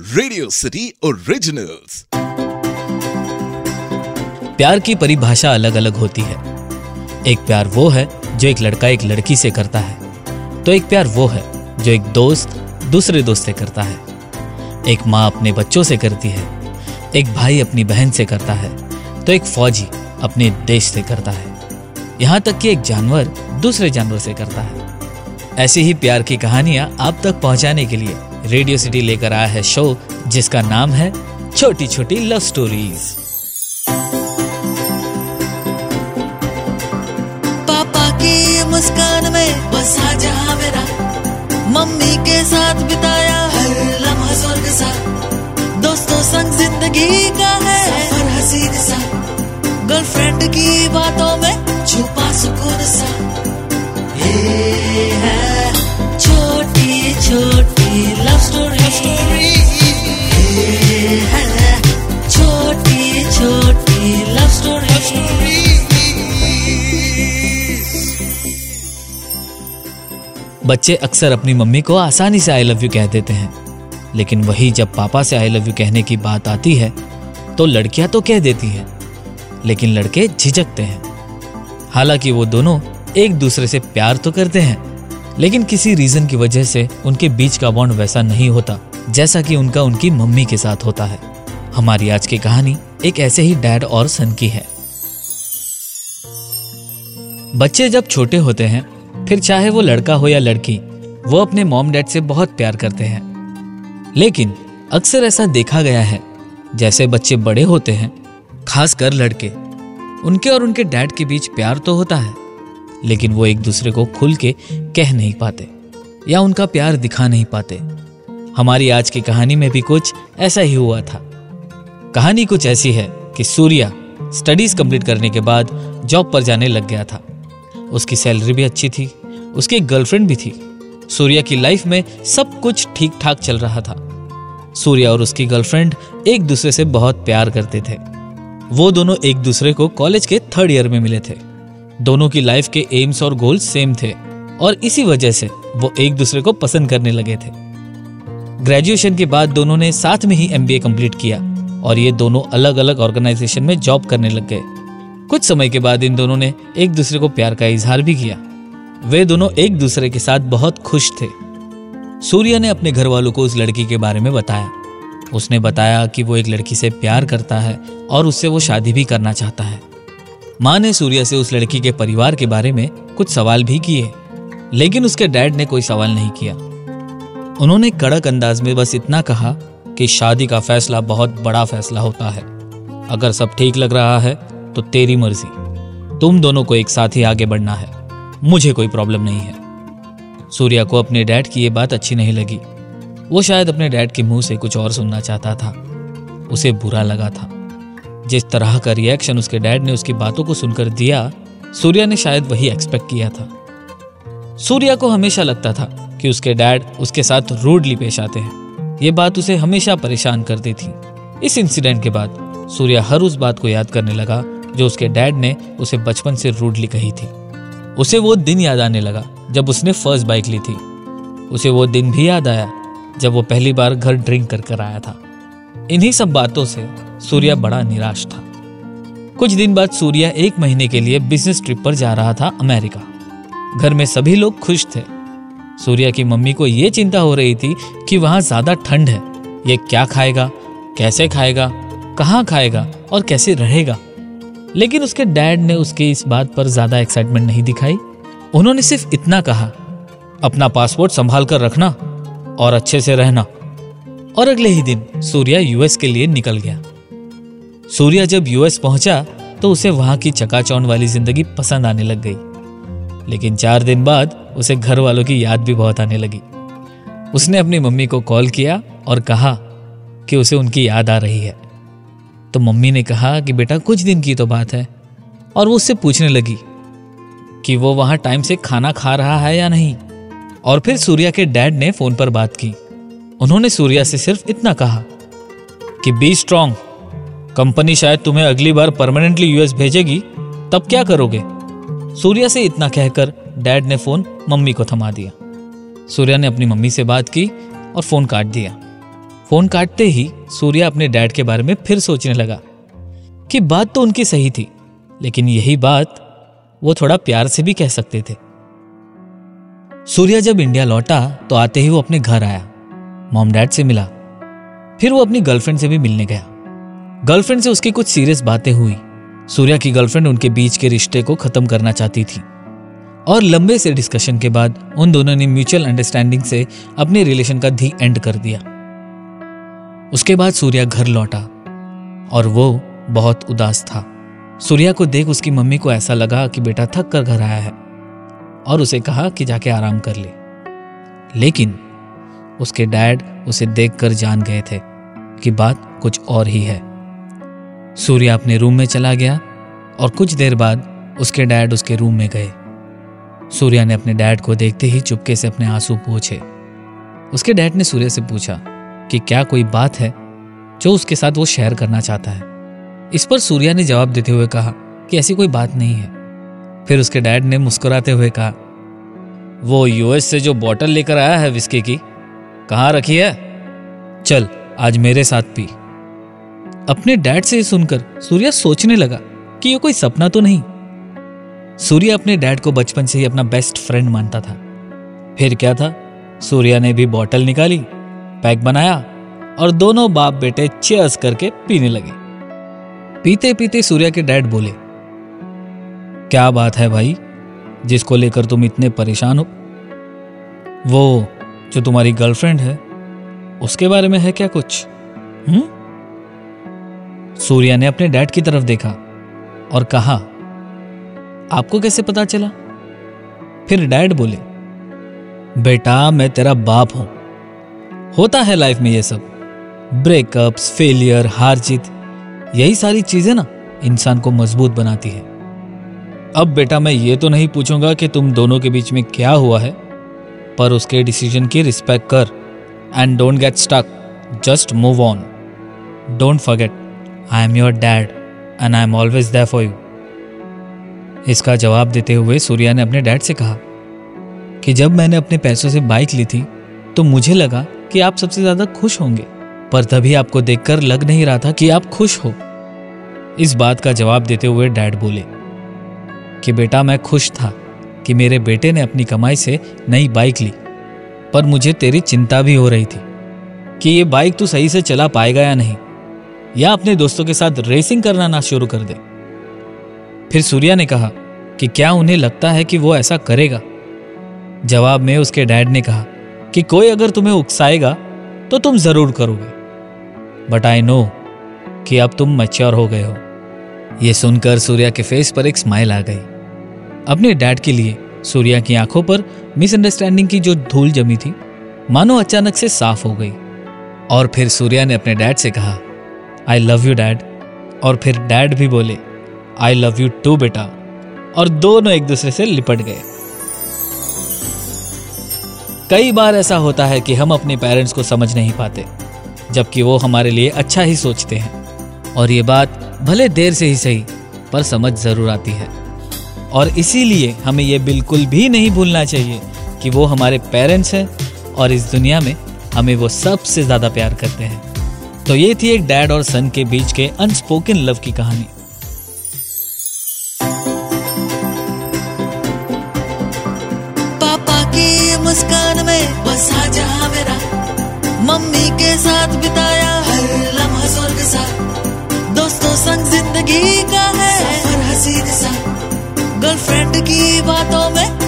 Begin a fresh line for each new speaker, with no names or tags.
Radio city originals
प्यार की परिभाषा अलग अलग होती है। एक प्यार वो है जो एक लड़का एक लड़की से करता है। तो एक प्यार वो है जो एक दोस्त दूसरे दोस्त से करता है। एक माँ अपने बच्चों से करती है। एक भाई अपनी बहन से करता है। तो एक फौजी अपने देश से करता है। यहाँ तक कि एक जानवर दूसरे जानवर से करता है। ऐसी ही प्यार की कहानियाँ आप तक पहुँचाने के लिए रेडियो सिटी लेकर आया है शो जिसका नाम है छोटी छोटी लव स्टोरीज
पापा की मुस्कान में बसा मेरा. मम्मी के साथ बिताया हर लम्हा स्वर्ग सा. दोस्तों संग ज़िंदगी का है सफ़र हसीन सा. गर्लफ्रेंड की बातों में छुपा सुकून सा. ये है
बच्चे अक्सर अपनी मम्मी को आसानी से आई लव यू कह देते हैं। लेकिन वही जब पापा से आई लव यू कहने की बात आती है तो लड़कियाँ तो कह देती हैं, लेकिन लड़के झिझकते हैं। हालाँकि वो दोनों एक दूसरे से प्यार तो करते हैं, लेकिन किसी रीजन की वजह से उनके बीच का बॉन्ड वैसा नहीं होता, जैसा कि उनका उनकी मम्मी के साथ होता है। हमारी आज की कहानी एक ऐसे ही डैड और सन की है। बच्चे जब छोटे होते हैं फिर चाहे वो लड़का हो या लड़की, वो अपने मॉम डैड से बहुत प्यार करते हैं। लेकिन अक्सर ऐसा देखा गया है, जैसे बच्चे बड़े होते हैं, खासकर लड़के, उनके और उनके डैड के बीच प्यार तो होता है, लेकिन वो एक दूसरे को खुल के कह नहीं पाते, या उनका प्यार दिखा नहीं पाते। हमारी आज की कहानी में भी कुछ ऐसा ही हुआ था। कहानी कुछ ऐसी है कि सूर्या स्टडीज़ कंप्लीट करने के बाद जॉब पर जाने लग गया था। उसकी सैलरी भी अच्छी थी। उसकी गर्लफ्रेंड भी थी। सूर्या की लाइफ में सब कुछ ठीक ठाक चल रहा था। सूर्या और उसकी गर्लफ्रेंड एक दूसरे से बहुत प्यार करते थे। वो दोनों एक दूसरे को कॉलेज के थर्ड ईयर में मिले थे। दोनों की लाइफ के एम्स और गोल्स सेम थे और इसी वजह से वो एक दूसरे को पसंद करने लगे थे। ग्रेजुएशन के बाद दोनों ने साथ में ही एमबीए कंप्लीट किया और ये दोनों अलग अलग ऑर्गेनाइजेशन में जॉब करने लग गए। कुछ समय के बाद इन दोनों ने एक दूसरे को प्यार का इजहार भी किया। वे दोनों एक दूसरे के साथ बहुत खुश थे। सूर्य ने अपने घर वालों को उस लड़की के बारे में बताया। उसने बताया कि वो एक लड़की से प्यार करता है और उससे वो शादी भी करना चाहता है। माँ ने सूर्या से उस लड़की के परिवार के बारे में कुछ सवाल भी किए, लेकिन उसके डैड ने कोई सवाल नहीं किया। उन्होंने कड़क अंदाज में बस इतना कहा कि शादी का फैसला बहुत बड़ा फैसला होता है। अगर सब ठीक लग रहा है तो तेरी मर्ज़ी। तुम दोनों को एक साथ ही आगे बढ़ना है। मुझे कोई प्रॉब्लम नहीं है। सूर्या को अपने डैड की ये बात अच्छी नहीं लगी। वो शायद अपने डैड के मुँह से कुछ और सुनना चाहता था। उसे बुरा लगा था। जिस तरह का रिएक्शन उसके डैड ने उसकी बातों को सुनकर दिया, सूर्या ने शायद वही एक्सपेक्ट किया था। सूर्या को हमेशा लगता था कि उसके डैड उसके साथ रूडली पेश आते हैं। ये बात उसे हमेशा परेशान करती थी। इस इंसिडेंट के बाद सूर्या हर उस बात को याद करने लगा, जो उसके डैड ने उसे बचपन से रूडली कही थी। उसे वो दिन याद आने लगा, जब उसने फ़र्स्ट बाइक ली थी। उसे वो दिन भी याद आया, जब वो पहली बार घर ड्रिंक कर कर आया था। इन्हीं सब बातों से सूर्या बड़ा निराश था। कुछ दिन बाद सूर्या एक महीने के लिए बिज़नेस ट्रिप पर जा रहा था अमेरिका। घर में सभी लोग खुश थे। सूर्या की मम्मी को यह चिंता हो रही थी कि वहाँ ज़्यादा ठंड है। ये क्या खाएगा, कैसे खाएगा, कहाँ खाएगा और कैसे रहेगा? लेकिन उसके डैड ने उसकी इस बात पर ज़्यादा एक्साइटमेंट नहीं दिखाई। उन्होंने सिर्फ़ इतना कहा, अपना पासपोर्ट संभाल कर रखना और अच्छे से रहना। और अगले ही दिन सूर्या यूएस के लिए निकल गया। सूर्या जब यूएस पहुँचा तो उसे वहाँ की चकाचौंध वाली ज़िंदगी पसंद आने लग गई। लेकिन चार दिन बाद उसे घर वालों की याद भी बहुत आने लगी। उसने अपनी मम्मी को कॉल किया और कहा कि उसे उनकी याद आ रही है। तो मम्मी ने कहा कि बेटा, कुछ दिन की तो बात है। और वो उससे पूछने लगी कि वो वहाँ टाइम से खाना खा रहा है या नहीं। और फिर सूर्या के डैड ने फ़ोन पर बात की। उन्होंने सूर्या से सिर्फ़ इतना कहा कि बी स्ट्रांग कंपनी शायद तुम्हें अगली बार परमानेंटली यूएस भेजेगी। तब क्या करोगे? सूर्या से इतना कहकर डैड ने फ़ोन मम्मी को थमा दिया। सूर्या ने अपनी मम्मी से बात की और फ़ोन काट दिया। फ़ोन काटते ही सूर्या अपने डैड के बारे में फिर सोचने लगा कि बात तो उनकी सही थी, लेकिन यही बात वो थोड़ा प्यार से भी कह सकते थे। सूर्या जब इंडिया लौटा तो आते ही वो अपने घर आया, मॉम डैड से मिला। फिर वो अपनी गर्लफ्रेंड से भी मिलने गया। गर्लफ्रेंड से उसकी कुछ सीरियस बातें हुई। सूर्या की गर्लफ्रेंड उनके बीच के रिश्ते को खत्म करना चाहती थी और लंबे से डिस्कशन के बाद उन दोनों ने म्यूचुअल अंडरस्टैंडिंग से अपने रिलेशन का धी एंड कर दिया। उसके बाद सूर्या घर लौटा और वो बहुत उदास था। सूर्या को देख उसकी मम्मी को ऐसा लगा कि बेटा थक कर घर आया है और उसे कहा कि जाके आराम कर ले। लेकिन उसके डैड उसे देखकर जान गए थे कि बात कुछ और ही है। सूर्या अपने रूम में चला गया और कुछ देर बाद उसके डैड उसके रूम में गए। सूर्या ने अपने डैड को देखते ही चुपके से अपने आँसू पूछे। उसके डैड ने सूर्य से पूछा कि क्या कोई बात है जो उसके साथ वो शेयर करना चाहता है? इस पर सूर्या ने जवाब देते हुए कहा कि ऐसी कोई बात नहीं है। फिर उसके डैड ने मुस्कुराते हुए कहा, वो यूएस से जो बॉटल लेकर आया है विस्की की, कहाँ रखी है? चल, आज मेरे साथ पी। अपने डैड से सुनकर सूर्या सोचने लगा कि ये कोई सपना तो नहीं। सूर्या अपने डैड को बचपन से ही अपना बेस्ट फ्रेंड मानता था। फिर क्या था? सूर्या ने भी बॉटल निकाली पैक बनाया और दोनों बाप बेटे चेयर्स करके पीने लगे। पीते पीते सूर्या के डैड बोले, क्या बात है भाई, जिसको लेकर तुम इतने परेशान हो? वो जो तुम्हारी गर्लफ्रेंड है, उसके बारे में है क्या कुछ? हम्म? सूर्या ने अपने डैड की तरफ़ देखा और कहा, आपको कैसे पता चला? फिर डैड बोले, बेटा, मैं तेरा बाप हूँ। होता है लाइफ में ये सब। ब्रेकअप्स फेलियर हार जीत यही सारी चीज़ें ना इंसान को मज़बूत बनाती है। अब बेटा मैं ये तो नहीं पूछूँगा कि तुम दोनों के बीच में क्या हुआ है, पर उसके डिसीज़न की रिस्पेक्ट कर and don't get stuck just move on don't forget I am your dad and I am always there for you इसका जवाब देते हुए सूर्या ने अपने डैड से कहा कि जब मैंने अपने पैसों से बाइक ली थी तो मुझे लगा कि आप सबसे ज़्यादा खुश होंगे। पर तभी आपको देखकर लग नहीं रहा था कि आप खुश हो। इस बात का जवाब देते हुए डैड बोले, कि बेटा मैं खुश था कि मेरे बेटे ने अपनी कमाई से नई बाइक ली, पर मुझे तेरी चिंता भी हो रही थी कि ये बाइक तू सही से चला पाएगा या नहीं, या अपने दोस्तों के साथ रेसिंग करना ना शुरू कर दे। फिर सूर्या ने कहा कि क्या उन्हें लगता है कि वो ऐसा करेगा? जवाब में उसके डैड ने कहा कि कोई अगर तुम्हें उकसाएगा तो तुम ज़रूर करोगे। बट आई नो कि अब तुम मैच्योर हो गए हो। यह सुनकर सूर्या के फेस पर एक स्माइल आ गई। अपने डैड के लिए सूर्या की आँखों पर मिसअंडरस्टैंडिंग की जो धूल जमी थी, मानो अचानक से साफ़ हो गई। और फिर सूर्या ने अपने डैड से कहा आई लव यू डैड और फिर डैड भी बोले आई लव यू टू बेटा. और दोनों एक दूसरे से लिपट गए। कई बार ऐसा होता है कि हम अपने पेरेंट्स को समझ नहीं पाते, जबकि वो हमारे लिए अच्छा ही सोचते हैं। और ये बात भले देर से ही सही, पर समझ ज़रूर आती है। और इसीलिए हमें ये बिल्कुल भी नहीं भूलना चाहिए कि वो हमारे पेरेंट्स हैं और इस दुनिया में हमें वो सबसे ज़्यादा प्यार करते हैं। तो ये थी एक डैड और सन के बीच के अनस्पोकन लव की कहानी।
मम्मी के साथ बिताया हर लम्हा स्वर्ग सा। दोस्तों संग ज़िंदगी का है सफ़र हसीन सा। गर्लफ्रेंड की बातों में